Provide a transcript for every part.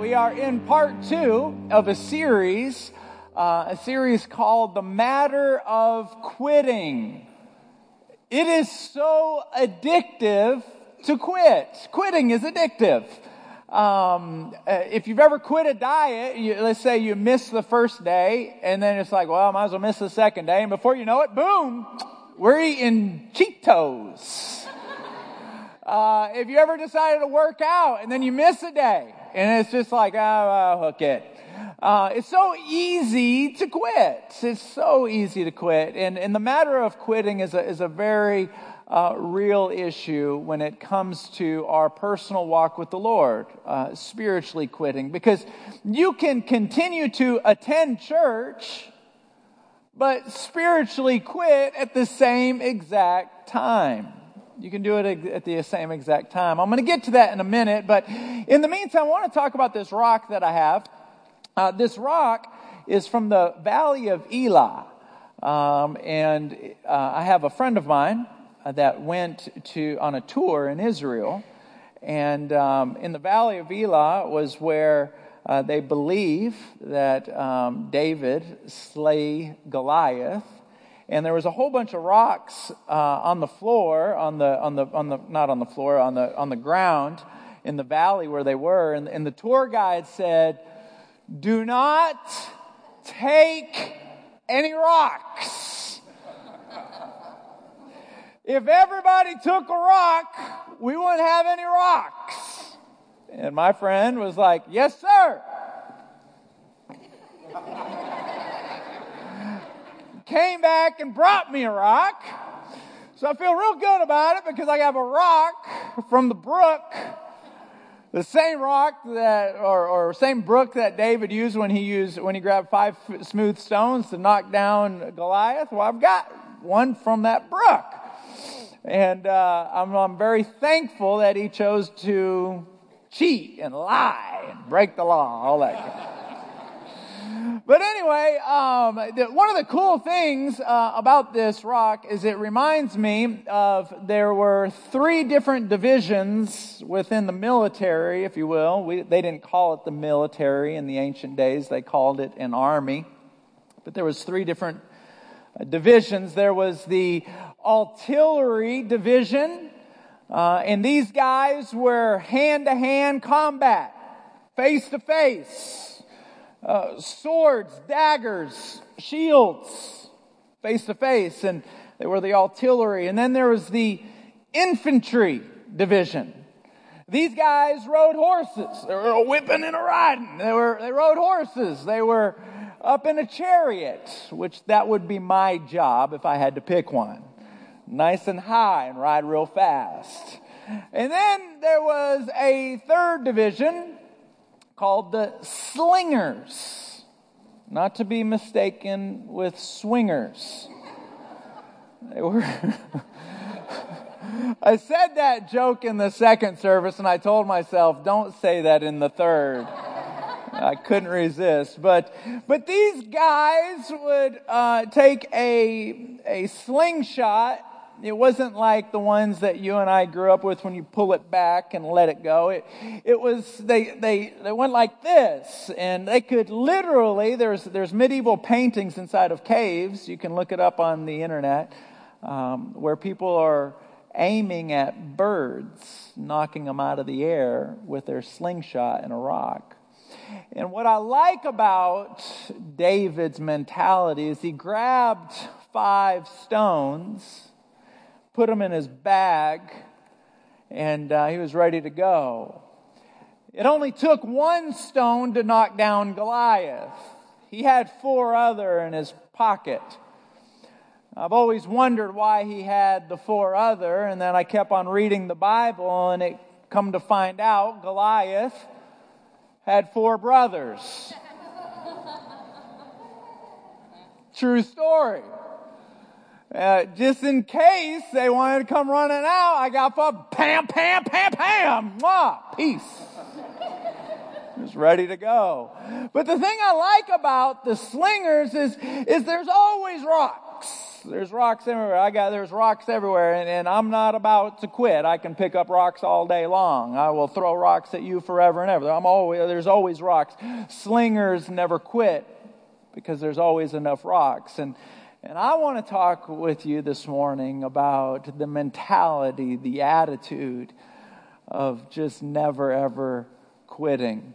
We are in part two of a series, uh, a series called The Matter of Quitting. It is so addictive to quit. Quitting is addictive. Um, uh, if you've ever quit a diet, you, let's say you miss the first day, and then it's like, well, I might as well miss the second day, and before you know it, boom, we're eating Cheetos. Uh, if you ever decided to work out and then you miss a day, and it's just like, oh, I'll hook it. Uh, it's so easy to quit. It's so easy to quit. And, and the matter of quitting is a, is a very uh, real issue when it comes to our personal walk with the Lord, uh, spiritually quitting. Because you can continue to attend church, but spiritually quit at the same exact time. You can do it at the same exact time. I'm going to get to that in a minute, but in the meantime, I want to talk about this rock that I have. Uh, this rock is from the Valley of Elah. Um, and uh, I have a friend of mine uh, that went to on a tour in Israel, and um, in the Valley of Elah was where uh, they believe that um, David slay Goliath and there was a whole bunch of rocks uh, on the floor, on the on the on the not on the floor, on the on the ground in the valley where they were, and, and the tour guide said, "Do not take any rocks." if everybody took a rock, we wouldn't have any rocks. And my friend was like, Yes, sir came back and brought me a rock. So I feel real good about it because I have a rock from the brook, the same rock that, or, or same brook that David used when he used, when he grabbed five smooth stones to knock down Goliath. Well, I've got one from that brook. And uh, I'm, I'm very thankful that he chose to cheat and lie and break the law, all that. But anyway, um, one of the cool things uh, about this rock is it reminds me of there were three different divisions within the military, if you will. We, they didn't call it the military in the ancient days; they called it an army. But there was three different uh, divisions. There was the artillery division, uh, and these guys were hand-to-hand combat, face to face uh, swords, daggers, shields, face to face, and they were the artillery. And then there was the infantry division. These guys rode horses. They were whipping and a riding. They were they rode horses. They were up in a chariot, which that would be my job if I had to pick one. Nice and high and ride real fast. And then there was a third division called the slingers, not to be mistaken with swingers. They were. I said that joke in the second service, and I told myself, don't say that in the third. I couldn't resist. But, but these guys would uh, take a, a slingshot it wasn't like the ones that you and I grew up with when you pull it back and let it go. It, it was, they, they, they went like this and they could literally, there's, there's medieval paintings inside of caves. You can look it up on the internet, um, where people are aiming at birds, knocking them out of the air with their slingshot and a rock. And what I like about David's mentality is he grabbed five stones put them in his bag, and uh, he was ready to go. It only took one stone to knock down Goliath. He had four other in his pocket. I've always wondered why he had the four other, and then I kept on reading the Bible, and it come to find out Goliath had four brothers. True story. Uh, just in case they wanted to come running out, I got up, pam, pam, pam, pam, mwah, peace. Just ready to go. But the thing I like about the slingers is, is there's always rocks. There's rocks everywhere. I got there's rocks everywhere, and, and I'm not about to quit. I can pick up rocks all day long. I will throw rocks at you forever and ever. I'm always there's always rocks. Slingers never quit because there's always enough rocks. And and I want to talk with you this morning about the mentality, the attitude of just never ever quitting.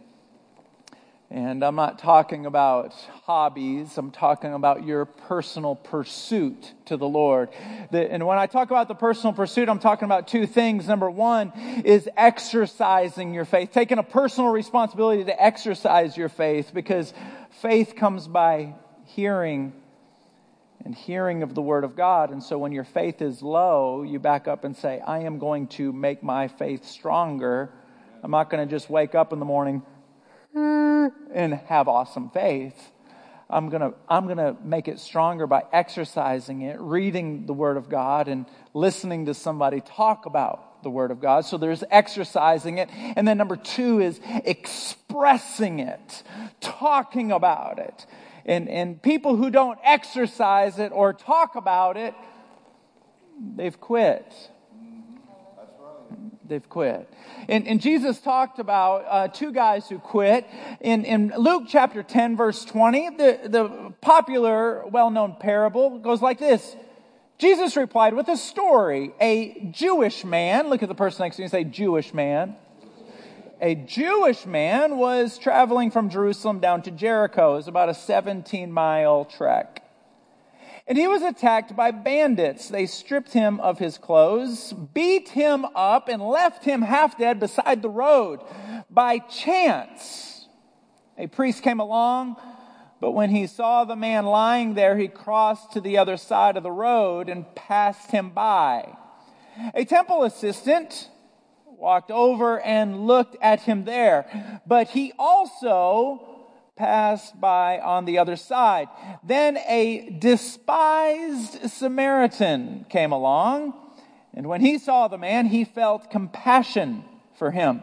And I'm not talking about hobbies, I'm talking about your personal pursuit to the Lord. The, and when I talk about the personal pursuit, I'm talking about two things. Number one is exercising your faith, taking a personal responsibility to exercise your faith, because faith comes by hearing and hearing of the Word of God. And so when your faith is low, you back up and say, I am going to make my faith stronger. I'm not going to just wake up in the morning uh, and have awesome faith. I'm going to I'm going to make it stronger by exercising it, reading the word of God and listening to somebody talk about the word of God. So there's exercising it. And then number 2 is expressing it, talking about it. And and people who don't exercise it or talk about it, they've quit they've quit. And, and Jesus talked about uh, two guys who quit. In, in Luke chapter 10, verse 20, the, the popular, well known parable goes like this Jesus replied with a story. A Jewish man, look at the person next to you and say, Jewish man. A Jewish man was traveling from Jerusalem down to Jericho. It was about a 17 mile trek. And he was attacked by bandits. They stripped him of his clothes, beat him up, and left him half dead beside the road. By chance, a priest came along, but when he saw the man lying there, he crossed to the other side of the road and passed him by. A temple assistant walked over and looked at him there, but he also passed by on the other side. Then a despised Samaritan came along, and when he saw the man, he felt compassion for him.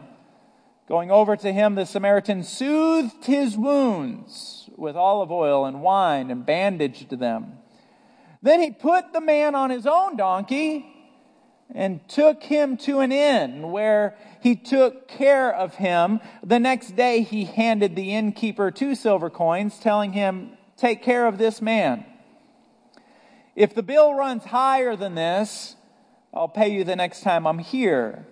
Going over to him, the Samaritan soothed his wounds with olive oil and wine and bandaged them. Then he put the man on his own donkey and took him to an inn where he took care of him. The next day he handed the innkeeper two silver coins, telling him, Take care of this man. If the bill runs higher than this, I'll pay you the next time I'm here.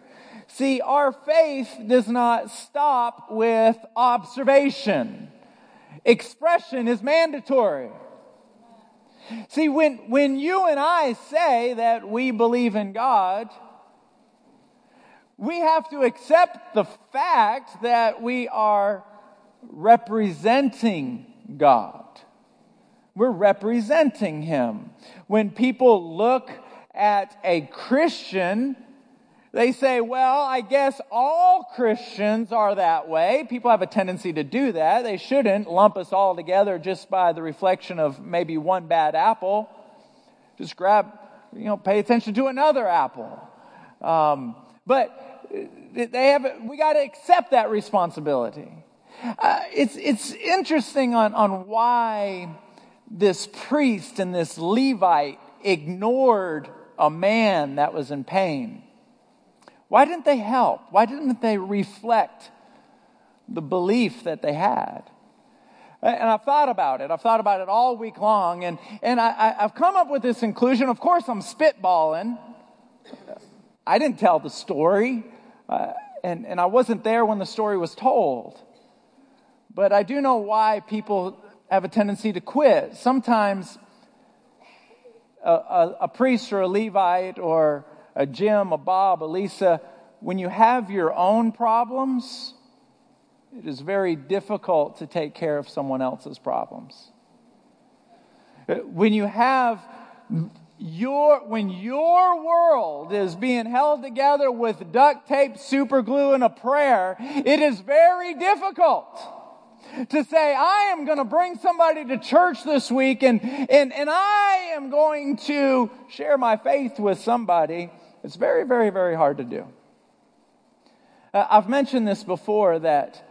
See, our faith does not stop with observation. Expression is mandatory. See, when, when you and I say that we believe in God, we have to accept the fact that we are representing God. We're representing Him. When people look at a Christian, they say, well, I guess all Christians are that way. People have a tendency to do that. They shouldn't lump us all together just by the reflection of maybe one bad apple. Just grab, you know, pay attention to another apple. Um, but they have, we got to accept that responsibility. Uh, it's, it's interesting on, on why this priest and this Levite ignored a man that was in pain. Why didn't they help? Why didn't they reflect the belief that they had? And I've thought about it. I've thought about it all week long. And, and I, have come up with this conclusion. Of course, I'm spitballing. I didn't tell the story. Uh, and, and I wasn't there when the story was told. But I do know why people have a tendency to quit. Sometimes a, a, a priest or a Levite or a Jim, a Bob, a Lisa, when you have your own problems, it is very difficult to take care of someone else's problems. Uh, when you have your, when your world is being held together with duct tape, super glue, and a prayer, it is very difficult to say, I am going to bring somebody to church this week and, and, and I am going to share my faith with somebody it's very, very, very hard to do. Uh, I've mentioned this before that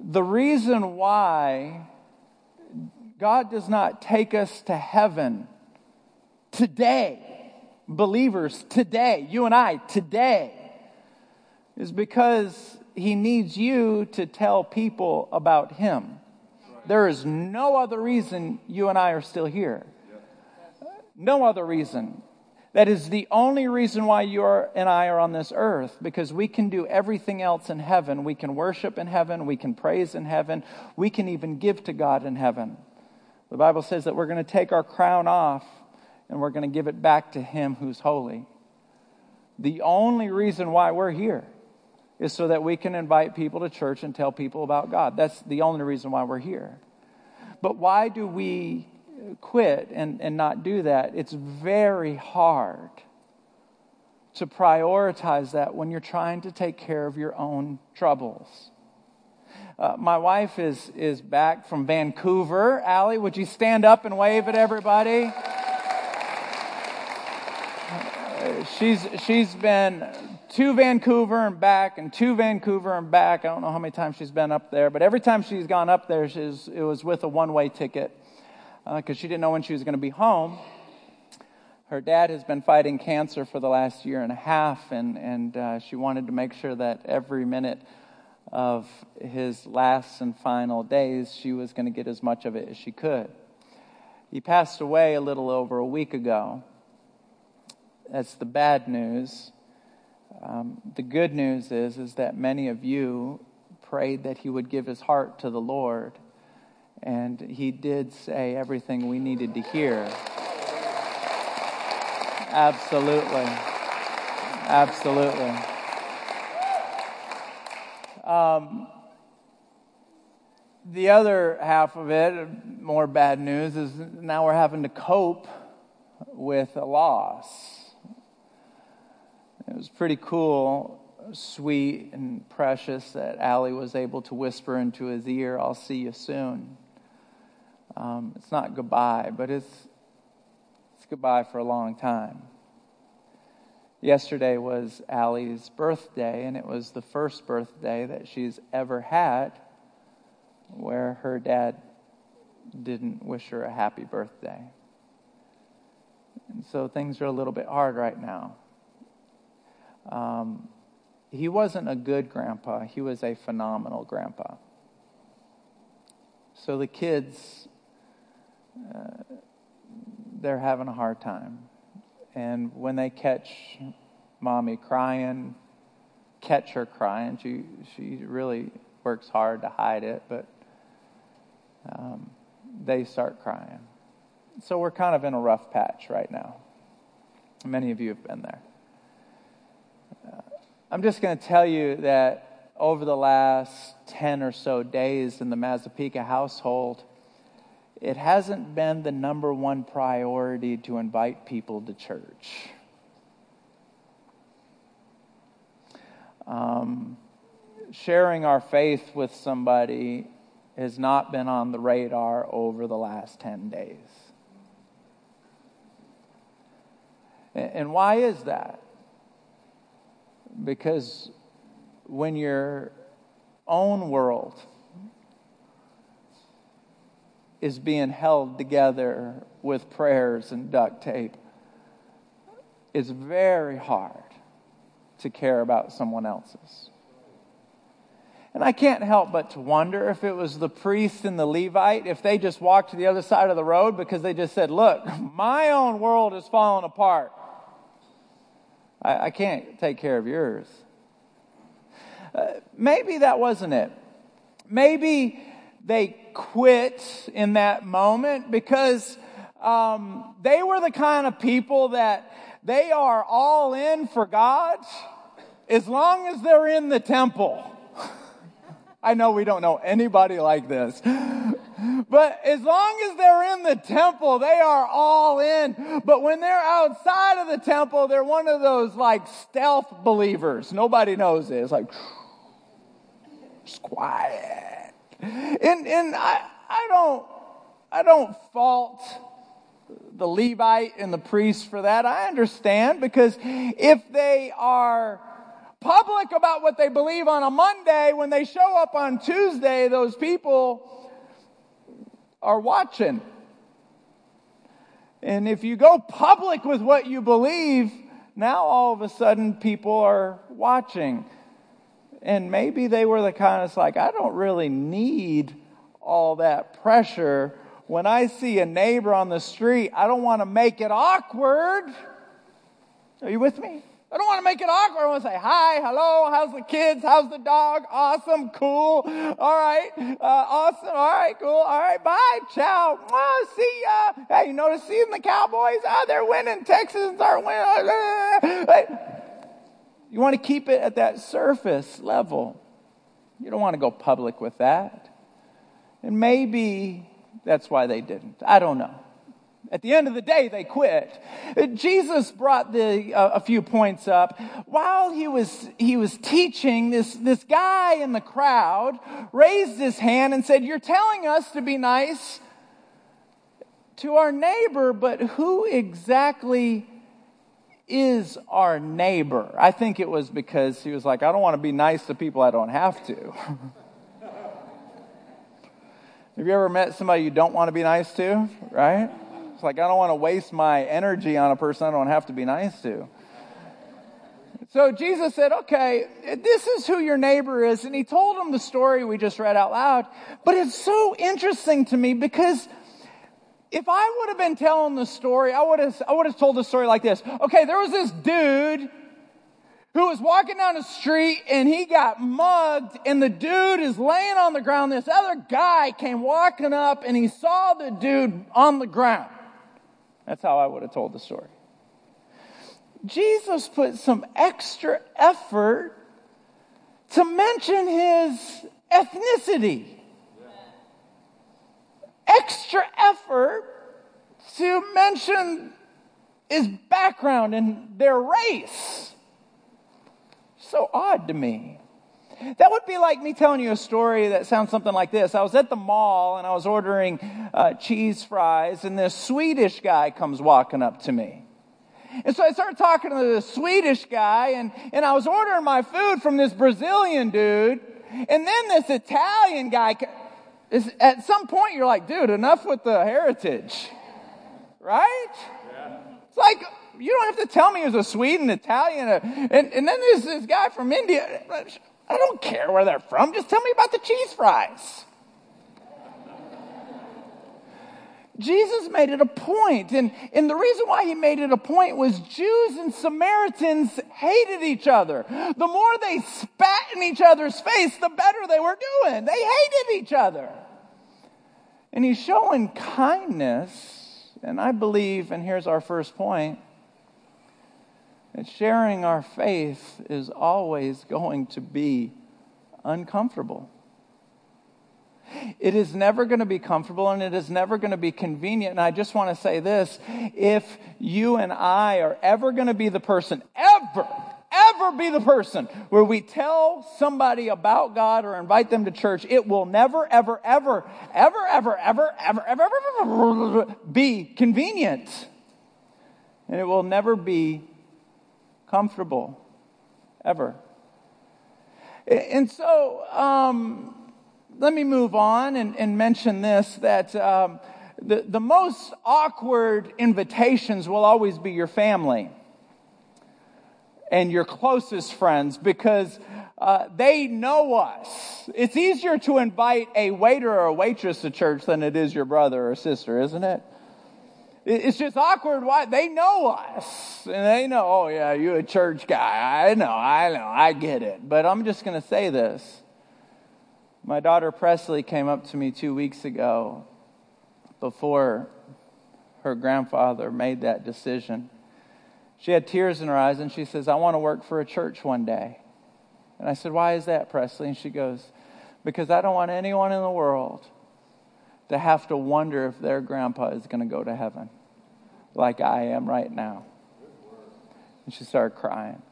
the reason why God does not take us to heaven today, believers today, you and I today, is because he needs you to tell people about him. There is no other reason you and I are still here. No other reason. That is the only reason why you are, and I are on this earth, because we can do everything else in heaven. We can worship in heaven, we can praise in heaven, we can even give to God in heaven. The Bible says that we're going to take our crown off and we're going to give it back to Him who's holy. The only reason why we're here is so that we can invite people to church and tell people about God. That's the only reason why we're here. But why do we quit and, and not do that, it's very hard to prioritize that when you're trying to take care of your own troubles. Uh, my wife is, is back from Vancouver. Allie, would you stand up and wave at everybody? Uh, she's, she's been to Vancouver and back and to Vancouver and back. I don't know how many times she's been up there, but every time she's gone up there, she's, it was with a one way ticket because uh, she didn't know when she was going to be home. Her dad has been fighting cancer for the last year and a half, and, and uh, she wanted to make sure that every minute of his last and final days, she was going to get as much of it as she could. He passed away a little over a week ago. That's the bad news. Um, the good news is, is that many of you prayed that he would give his heart to the Lord and he did say everything we needed to hear. Absolutely. Absolutely. Um, the other half of it, more bad news, is now we're having to cope with a loss. It was pretty cool, sweet, and precious that Allie was able to whisper into his ear, I'll see you soon. Um, it's not goodbye, but it's, it's goodbye for a long time. Yesterday was Allie's birthday, and it was the first birthday that she's ever had where her dad didn't wish her a happy birthday. And so things are a little bit hard right now. Um, he wasn't a good grandpa, he was a phenomenal grandpa. So the kids uh, they're having a hard time. And when they catch mommy crying, catch her crying, she, she really works hard to hide it, but um, they start crying. So we're kind of in a rough patch right now. Many of you have been there. Uh, I'm just going to tell you that over the last 10 or so days in the Mazzapica household, it hasn't been the number one priority to invite people to church. Um, sharing our faith with somebody has not been on the radar over the last 10 days. And why is that? Because when your own world is being held together with prayers and duct tape. It's very hard to care about someone else's. And I can't help but to wonder if it was the priest and the Levite, if they just walked to the other side of the road because they just said, Look, my own world is falling apart. I, I can't take care of yours. Uh, maybe that wasn't it. Maybe they quit in that moment because um, they were the kind of people that they are all in for God as long as they're in the temple. I know we don't know anybody like this. But as long as they're in the temple, they are all in. But when they're outside of the temple, they're one of those like stealth believers. Nobody knows it. It's like, just quiet. And, and I, I, don't, I don't fault the Levite and the priest for that. I understand because if they are public about what they believe on a Monday, when they show up on Tuesday, those people are watching. And if you go public with what you believe, now all of a sudden people are watching. And maybe they were the kind of like, I don't really need all that pressure. When I see a neighbor on the street, I don't want to make it awkward. Are you with me? I don't want to make it awkward. I want to say, hi, hello, how's the kids? How's the dog? Awesome, cool. All right, uh, awesome. All right, cool. All right, bye, ciao. Oh, see ya. Hey, you notice seeing the Cowboys? Oh, they're winning. Texans are winning. You want to keep it at that surface level. You don't want to go public with that. And maybe that's why they didn't. I don't know. At the end of the day, they quit. Jesus brought the, uh, a few points up. While he was, he was teaching, this, this guy in the crowd raised his hand and said, You're telling us to be nice to our neighbor, but who exactly is our neighbor? I think it was because he was like, I don't want to be nice to people I don't have to. have you ever met somebody you don't want to be nice to, right? It's like, I don't want to waste my energy on a person I don't have to be nice to. So Jesus said, okay, this is who your neighbor is. And he told him the story we just read out loud. But it's so interesting to me because if I would have been telling the story, I would have, I would have told the story like this. Okay, there was this dude who was walking down the street and he got mugged and the dude is laying on the ground. This other guy came walking up and he saw the dude on the ground. That's how I would have told the story. Jesus put some extra effort to mention his ethnicity. Extra effort to mention his background and their race. So odd to me. That would be like me telling you a story that sounds something like this. I was at the mall and I was ordering uh, cheese fries, and this Swedish guy comes walking up to me. And so I started talking to the Swedish guy, and, and I was ordering my food from this Brazilian dude, and then this Italian guy. Is, at some point, you're like, dude, enough with the heritage. Right? Yeah. It's like, you don't have to tell me he was a Swede and Italian. Uh, and, and then there's this guy from India. I don't care where they're from. Just tell me about the cheese fries. Jesus made it a point, and, and the reason why he made it a point was Jews and Samaritans hated each other. The more they spat in each other's face, the better they were doing. They hated each other. And he's showing kindness, and I believe, and here's our first point, that sharing our faith is always going to be uncomfortable. It is never going to be comfortable and it is never going to be convenient. And I just want to say this if you and I are ever going to be the person, ever, ever be the person where we tell somebody about God or invite them to church, it will never, ever, ever, ever, ever, ever, ever, ever, ever, ever be convenient. And it will never be comfortable, ever. And so, um, let me move on and, and mention this that um, the, the most awkward invitations will always be your family and your closest friends because uh, they know us. It's easier to invite a waiter or a waitress to church than it is your brother or sister, isn't it? It's just awkward. Why? They know us. And they know, oh, yeah, you're a church guy. I know, I know, I get it. But I'm just going to say this. My daughter Presley came up to me two weeks ago before her grandfather made that decision. She had tears in her eyes and she says, I want to work for a church one day. And I said, Why is that, Presley? And she goes, Because I don't want anyone in the world to have to wonder if their grandpa is going to go to heaven like I am right now. And she started crying.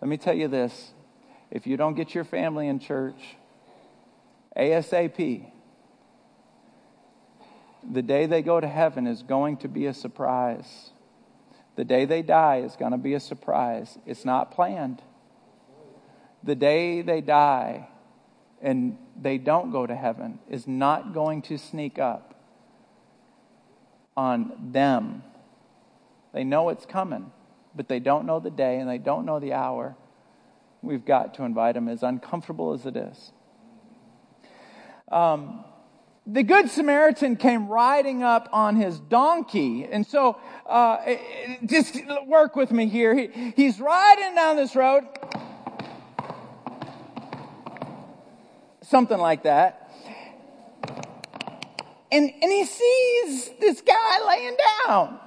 Let me tell you this if you don't get your family in church, ASAP, the day they go to heaven is going to be a surprise. The day they die is going to be a surprise. It's not planned. The day they die and they don't go to heaven is not going to sneak up. on them. They know it's coming, but they don't know the day and they don't know the hour. We've got to invite them, as uncomfortable as it is. Um, the Good Samaritan came riding up on his donkey. And so, uh, just work with me here. He, he's riding down this road. Something like that. And, and he sees this guy laying down.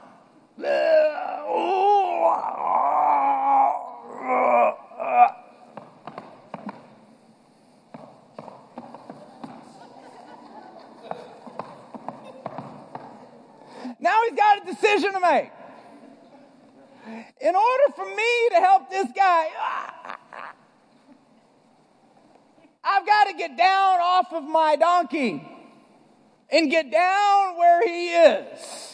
Now he's got a decision to make. In order for me to help this guy, I've got to get down off of my donkey and get down where he is.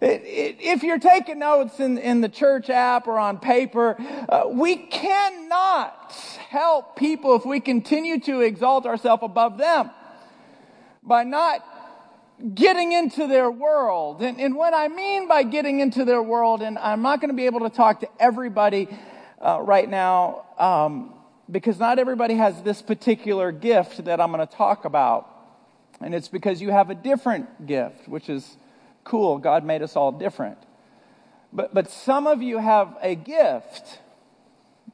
If you're taking notes in, in the church app or on paper, uh, we cannot help people if we continue to exalt ourselves above them by not getting into their world. And, and, what I mean by getting into their world, and I'm not going to be able to talk to everybody uh, right now um, because not everybody has this particular gift that I'm going to talk about. And it's because you have a different gift, which is cool. God made us all different. But, but some of you have a gift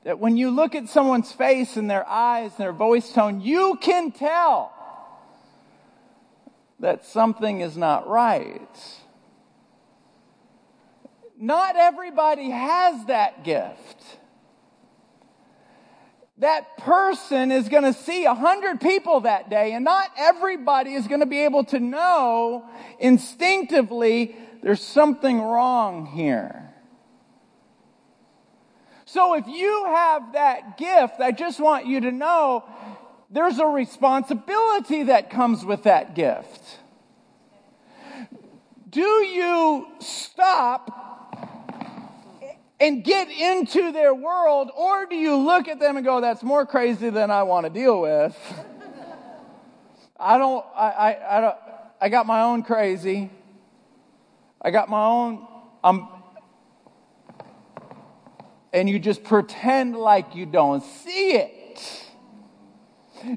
that when you look at someone's face and their eyes and their voice tone, you can tell that something is not right. Not everybody has that gift. That person is going to see a hundred people that day, and not everybody is going to be able to know instinctively there's something wrong here. So if you have that gift, I just want you to know there's a responsibility that comes with that gift. Do you stop and get into their world, or do you look at them and go, that's more crazy than I want to deal with? I don't, I, I, I don't, I got my own crazy. I got my own, I'm, and you just pretend like you don't see it.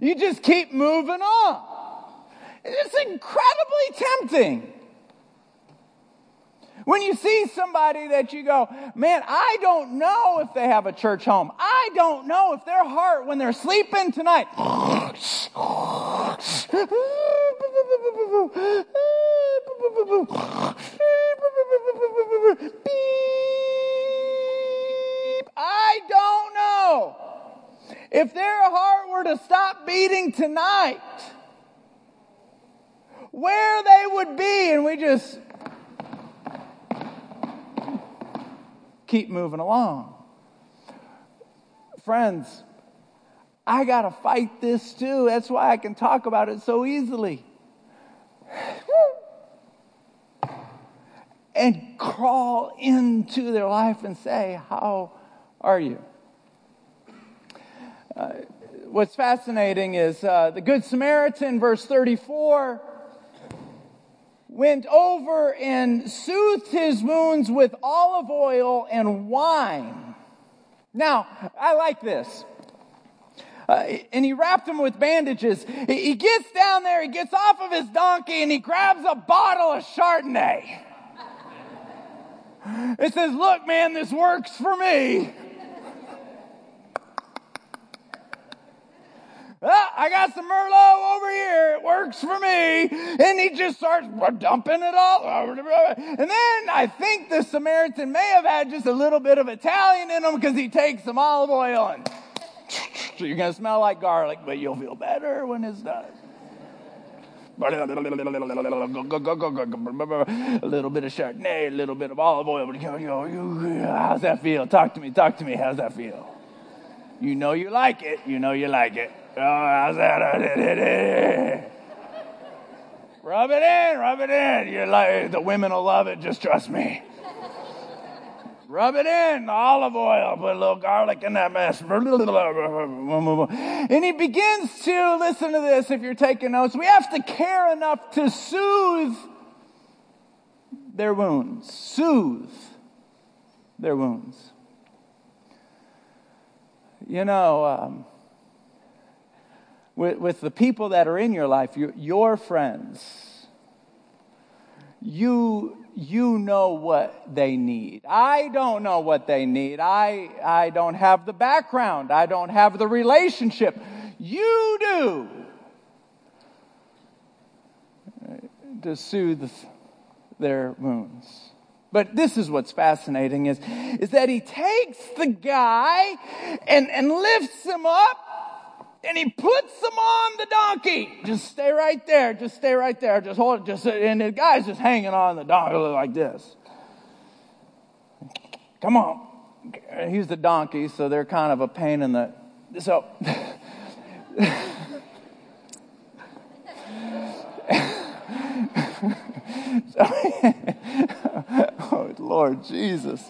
You just keep moving on. It's incredibly tempting. When you see somebody that you go, man, I don't know if they have a church home. I don't know if their heart, when they're sleeping tonight, I don't know if their heart were to stop beating tonight, where they would be, and we just keep moving along. Friends, I got to fight this too. That's why I can talk about it so easily. and crawl into their life and say, How are you? Uh, what's fascinating is uh, the Good Samaritan, verse 34, went over and soothed his wounds with olive oil and wine. Now, I like this. Uh, and he wrapped him with bandages. He, he gets down there, he gets off of his donkey, and he grabs a bottle of Chardonnay. It says, Look, man, this works for me. Ah, I got some Merlot over here. It works for me. And he just starts dumping it all. And then I think the Samaritan may have had just a little bit of Italian in him because he takes some olive oil and so you're going to smell like garlic, but you'll feel better when it's done. A little bit of Chardonnay, a little bit of olive oil. How's that feel? Talk to me, talk to me. How's that feel? You know you like it. You know you like it. Rub it in, rub it in. You like the women will love it. Just trust me. Rub it in, olive oil, put a little garlic in that mess. And he begins to listen to this if you're taking notes. We have to care enough to soothe their wounds, soothe their wounds. You know, um, with, with the people that are in your life, your, your friends, you you know what they need. I don't know what they need. I, I don't have the background. I don't have the relationship. You do. To soothe their wounds. But this is what's fascinating is, is that he takes the guy and, and lifts him up and he puts them on the donkey. Just stay right there. Just stay right there. Just hold it. Just and the guy's just hanging on the donkey like this. Come on. He's the donkey, so they're kind of a pain in the. So. oh Lord Jesus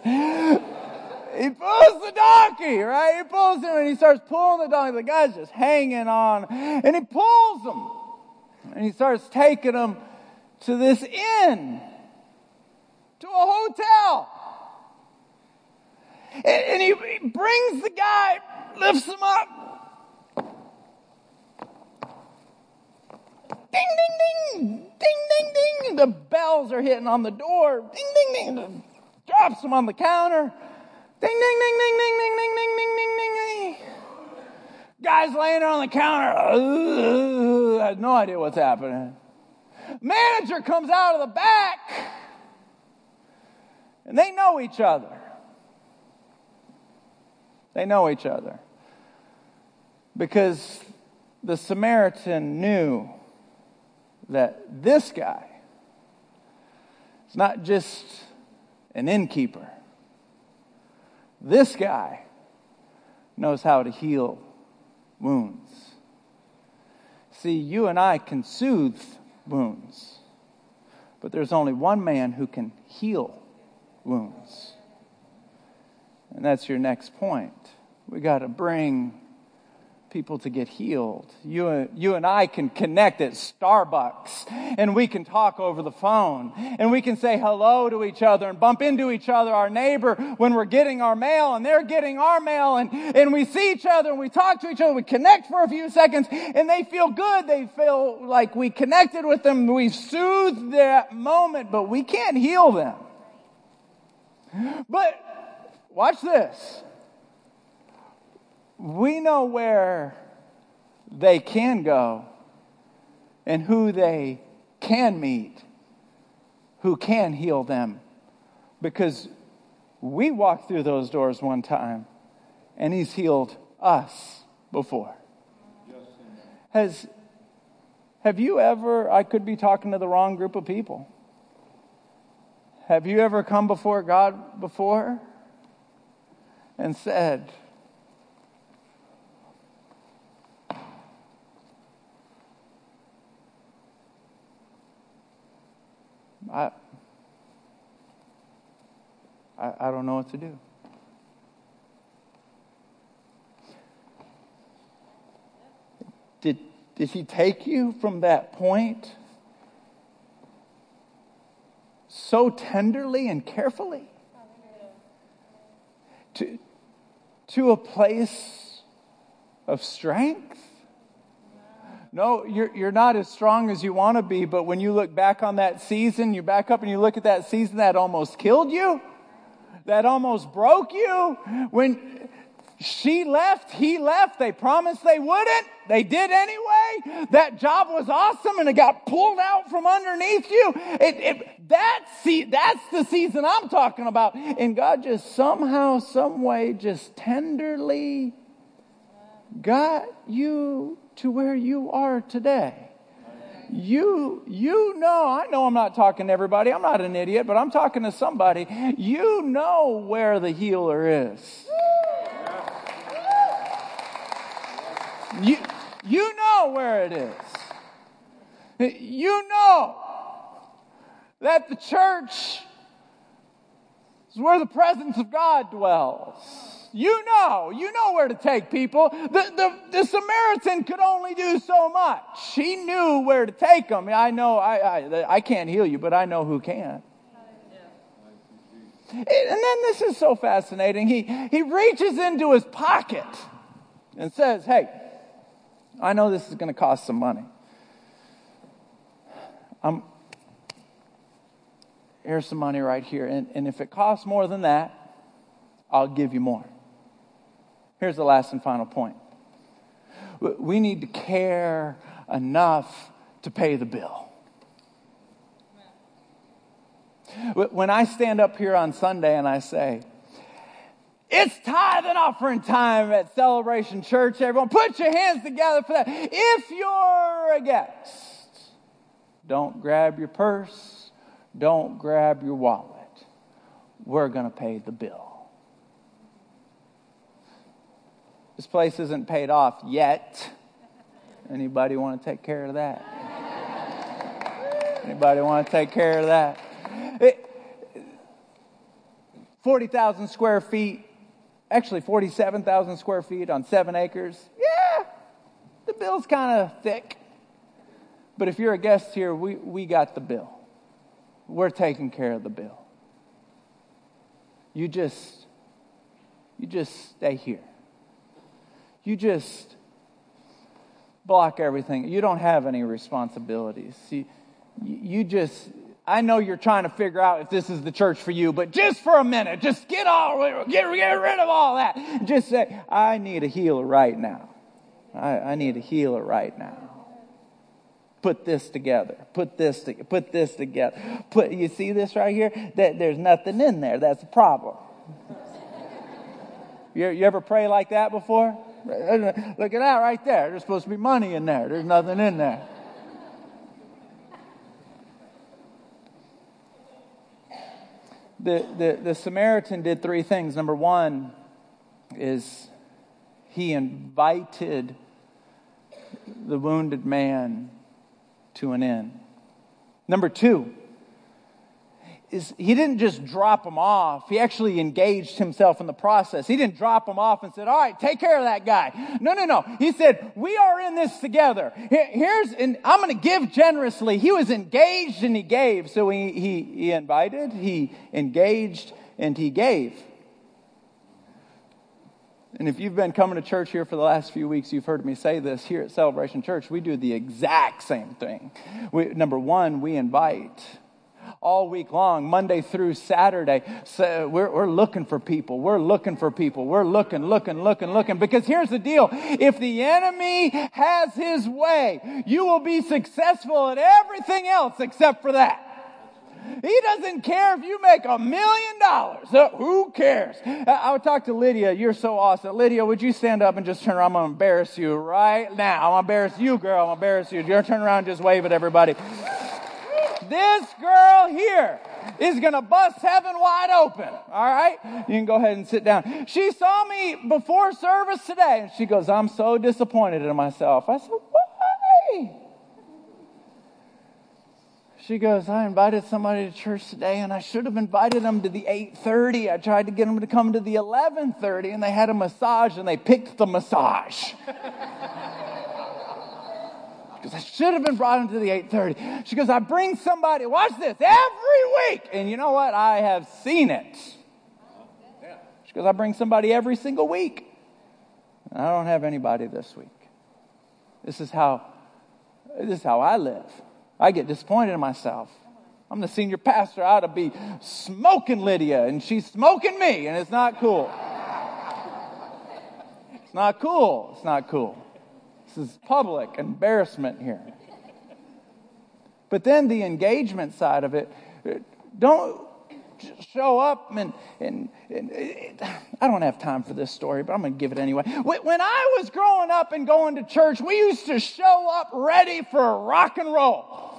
he pulls the donkey, right? He pulls him and he starts pulling the donkey. The guy's just hanging on and he pulls him and he starts taking him to this inn, to a hotel. And, and he, he brings the guy, lifts him up. Ding, ding, ding, ding, ding, ding. The bells are hitting on the door. Ding, ding, ding. Drops him on the counter. Ding, ding, ding, ding, ding, ding, ding, ding, ding, ding, ding, ding. Guy's laying on the counter. I had no idea what's happening. Manager comes out of the back. And they know each other. They know each other. Because the Samaritan knew that this guy is not just an innkeeper. This guy knows how to heal wounds. See, you and I can soothe wounds, but there's only one man who can heal wounds. And that's your next point. We got to bring people to get healed. You, you and I can connect at Starbucks and we can talk over the phone and we can say hello to each other and bump into each other, our neighbor, when we're getting our mail and they're getting our mail and, and we see each other and we talk to each other, we connect for a few seconds and they feel good. They feel like we connected with them. We've soothed that moment, but we can't heal them. But watch this we know where they can go and who they can meet, who can heal them. Because we walked through those doors one time and He's healed us before. Has, have you ever, I could be talking to the wrong group of people. Have you ever come before God before and said, I, I, I don't know what to do. Did, did he take you from that point so tenderly and carefully to, to a place of strength? No, you're, you're not as strong as you want to be, but when you look back on that season, you back up and you look at that season that almost killed you, that almost broke you. When she left, he left, they promised they wouldn't, they did anyway. That job was awesome and it got pulled out from underneath you. It, it, that's, see, that's the season I'm talking about. And God just somehow, some way, just tenderly got you to where you are today. You, you know, I know I'm not talking to everybody. I'm not an idiot, but I'm talking to somebody. You know where the healer is. You, you know where it is. You know that the church is where the presence of God dwells. You know, you know where to take people. The, the, the Samaritan could only do so much. He knew where to take them. I know, I, I, I can't heal you, but I know who can. And then this is so fascinating. He, he reaches into his pocket and says, Hey, I know this is going to cost some money. I'm, here's some money right here. And, and if it costs more than that, I'll give you more. Here's the last and final point we need to care enough to pay the bill. When I stand up here on Sunday and I say, it's tithe and offering time at Celebration Church, everyone, put your hands together for that. If you're a guest, don't grab your purse, don't grab your wallet. We're going to pay the bill. This place isn't paid off yet. Anybody want to take care of that? Anybody want to take care of that? 40,000 square feet, actually 47,000 square feet on seven acres. Yeah, the bill's kind of thick. But if you're a guest here, we, we got the bill. We're taking care of the bill. You just, you just stay here. You just block everything. You don't have any responsibilities. You, you just I know you're trying to figure out if this is the church for you, but just for a minute, just get all get, get rid of all that. Just say, I need a healer right now. I, I need a healer right now. Put this together. Put this to, put this together. Put you see this right here? That there's nothing in there. That's a problem. you, you ever pray like that before? Look at that right there. There's supposed to be money in there. There's nothing in there. the, the, the Samaritan did three things. Number one is he invited the wounded man to an inn. Number two, is he didn't just drop him off. He actually engaged himself in the process. He didn't drop him off and said, all right, take care of that guy. No, no, no. He said, we are in this together. Here's, and I'm going to give generously. He was engaged and he gave. So he, he, he invited, he engaged, and he gave. And if you've been coming to church here for the last few weeks, you've heard me say this here at Celebration Church. We do the exact same thing. We, number one, we invite all week long, Monday through Saturday. So we're, we're looking for people. We're looking for people. We're looking, looking, looking, looking. Because here's the deal. If the enemy has his way, you will be successful at everything else except for that. He doesn't care if you make a million dollars. Uh, who cares? Uh, I would talk to Lydia. You're so awesome. Lydia, would you stand up and just turn around? I'm going to embarrass you right now. I'm going to embarrass you, girl. I'm going to embarrass you. You're going to turn around and just wave at everybody. This girl here is going to bust heaven wide open. All right? You can go ahead and sit down. She saw me before service today and she goes, I'm so disappointed in myself. I said, Why? She goes, I invited somebody to church today and I should have invited them to the 8:30. I tried to get them to come to the 11:30 and they had a massage and they picked the massage. Because I should have been brought into the 8:30. She goes, I bring somebody, watch this, every week. And you know what? I have seen it. She goes, I bring somebody every single week. And I don't have anybody this week. This is how this is how I live. I get disappointed in myself. I'm the senior pastor. I ought to be smoking Lydia, and she's smoking me, and it's not cool. It's not cool. It's not cool. This is public embarrassment here. But then the engagement side of it, don't show up and, and, and, I don't have time for this story, but I'm going to give it anyway. When I was growing up and going to church, we used to show up ready for rock and roll.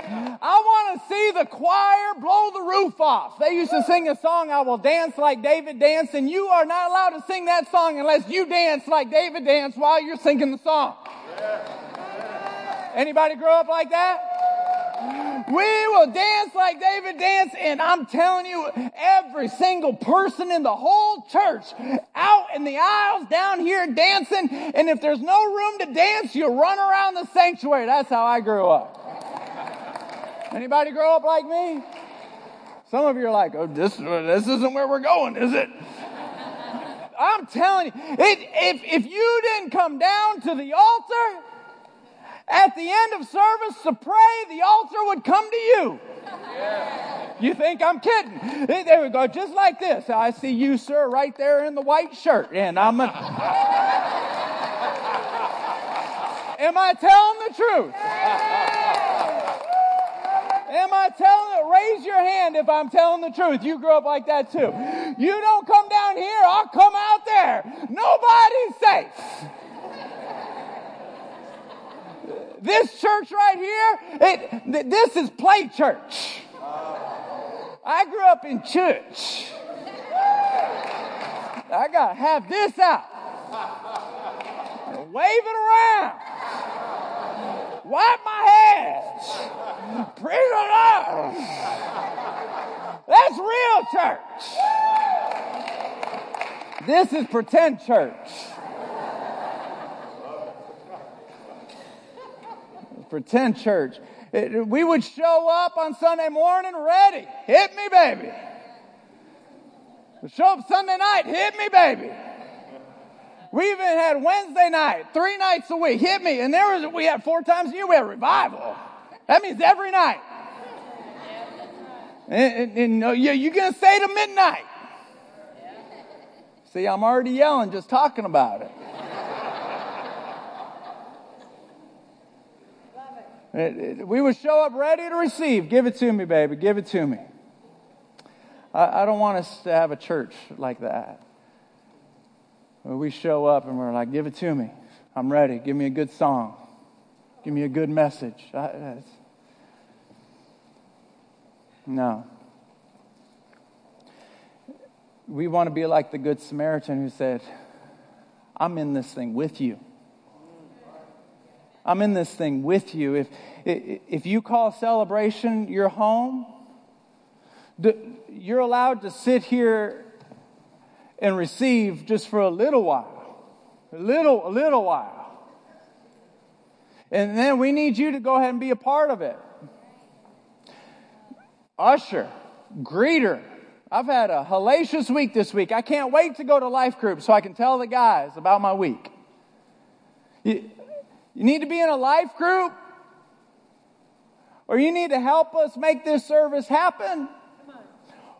I want to see the choir blow the roof off. They used to sing a song, I will dance like David danced, and you are not allowed to sing that song unless you dance like David danced while you're singing the song. Anybody grow up like that? We will dance like David danced, and I'm telling you, every single person in the whole church out in the aisles down here dancing, and if there's no room to dance, you run around the sanctuary. That's how I grew up. Anybody grow up like me? Some of you are like, oh, this, this isn't where we're going, is it? I'm telling you, it, if, if you didn't come down to the altar at the end of service to pray, the altar would come to you. You think I'm kidding? There we go, just like this. I see you, sir, right there in the white shirt, and I'm a. Am I telling the truth? Am I telling? Raise your hand if I'm telling the truth. You grew up like that too. You don't come down here, I'll come out there. Nobody's safe. This church right here, it, this is play church. I grew up in church. I got to have this out. Wave it around. Wipe my hands. Praise the Lord. That's real church. This is pretend church. Pretend church. It, we would show up on Sunday morning ready. Hit me, baby. show up Sunday night. Hit me, baby. We even had Wednesday night, three nights a week. Hit me. And there was, we had four times a year, we had revival. That means every night. And, and, and oh, you, you're going to stay to midnight. See, I'm already yelling just talking about it. We would show up ready to receive. Give it to me, baby. Give it to me. I, I don't want us to have a church like that Where we show up and we're like, give it to me. I'm ready. Give me a good song. Give me a good message. I, no. We want to be like the Good Samaritan who said, I'm in this thing with you. I'm in this thing with you. If, if you call celebration your home, you're allowed to sit here and receive just for a little while. A little, a little while. And then we need you to go ahead and be a part of it. Usher, greeter. I've had a hellacious week this week. I can't wait to go to life group so I can tell the guys about my week. You, you need to be in a life group, or you need to help us make this service happen,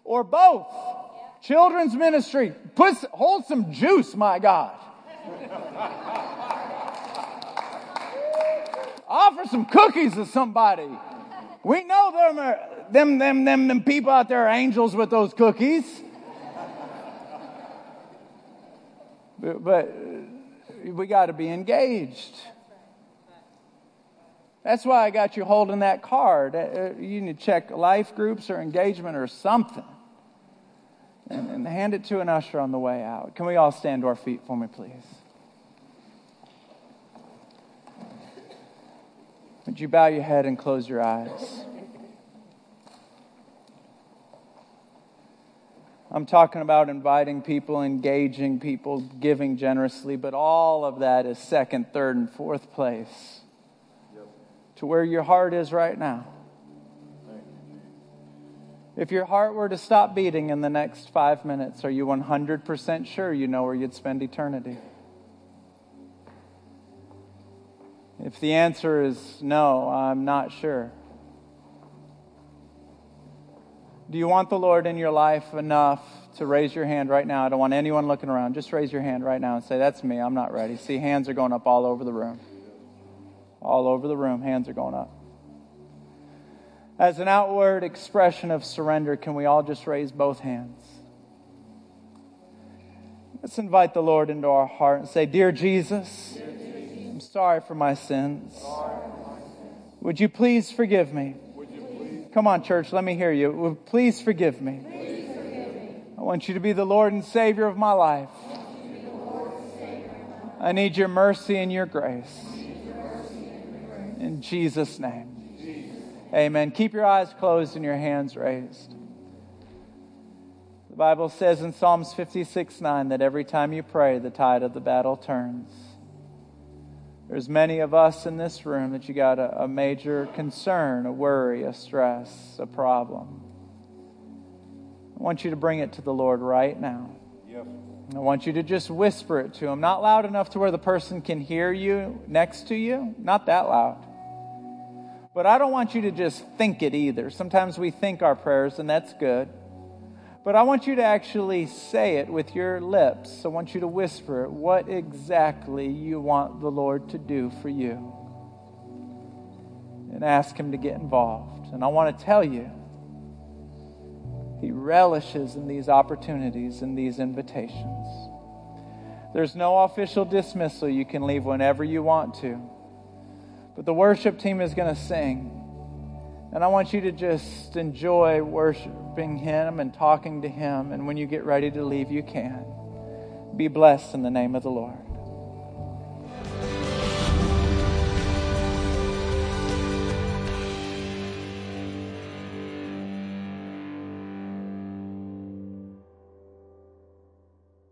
or both. Children's ministry. Put, hold some juice, my God. Offer some cookies to somebody. We know them, are, them, them, them, them people out there are angels with those cookies. But, but we got to be engaged. That's why I got you holding that card. Uh, you need to check life groups or engagement or something and, and hand it to an usher on the way out. Can we all stand to our feet for me, please? Would you bow your head and close your eyes? I'm talking about inviting people, engaging people, giving generously, but all of that is second, third, and fourth place yep. to where your heart is right now. If your heart were to stop beating in the next five minutes, are you 100% sure you know where you'd spend eternity? If the answer is no, I'm not sure. Do you want the Lord in your life enough to raise your hand right now? I don't want anyone looking around. Just raise your hand right now and say, That's me. I'm not ready. See, hands are going up all over the room. All over the room, hands are going up. As an outward expression of surrender, can we all just raise both hands? Let's invite the Lord into our heart and say, Dear Jesus, I'm sorry for my sins. Would you please forgive me? Come on, church, let me hear you. Please forgive me. I want you to be the Lord and Savior of my life. I need your mercy and your grace. In Jesus' name. Amen. Keep your eyes closed and your hands raised. The Bible says in Psalms 56 9 that every time you pray, the tide of the battle turns. There's many of us in this room that you got a, a major concern, a worry, a stress, a problem. I want you to bring it to the Lord right now. I want you to just whisper it to him, not loud enough to where the person can hear you next to you, not that loud. But I don't want you to just think it either. Sometimes we think our prayers, and that's good. But I want you to actually say it with your lips. I want you to whisper it, what exactly you want the Lord to do for you. And ask Him to get involved. And I want to tell you, He relishes in these opportunities and these invitations. There's no official dismissal. You can leave whenever you want to. But the worship team is going to sing. And I want you to just enjoy worshiping Him and talking to Him. And when you get ready to leave, you can. Be blessed in the name of the Lord.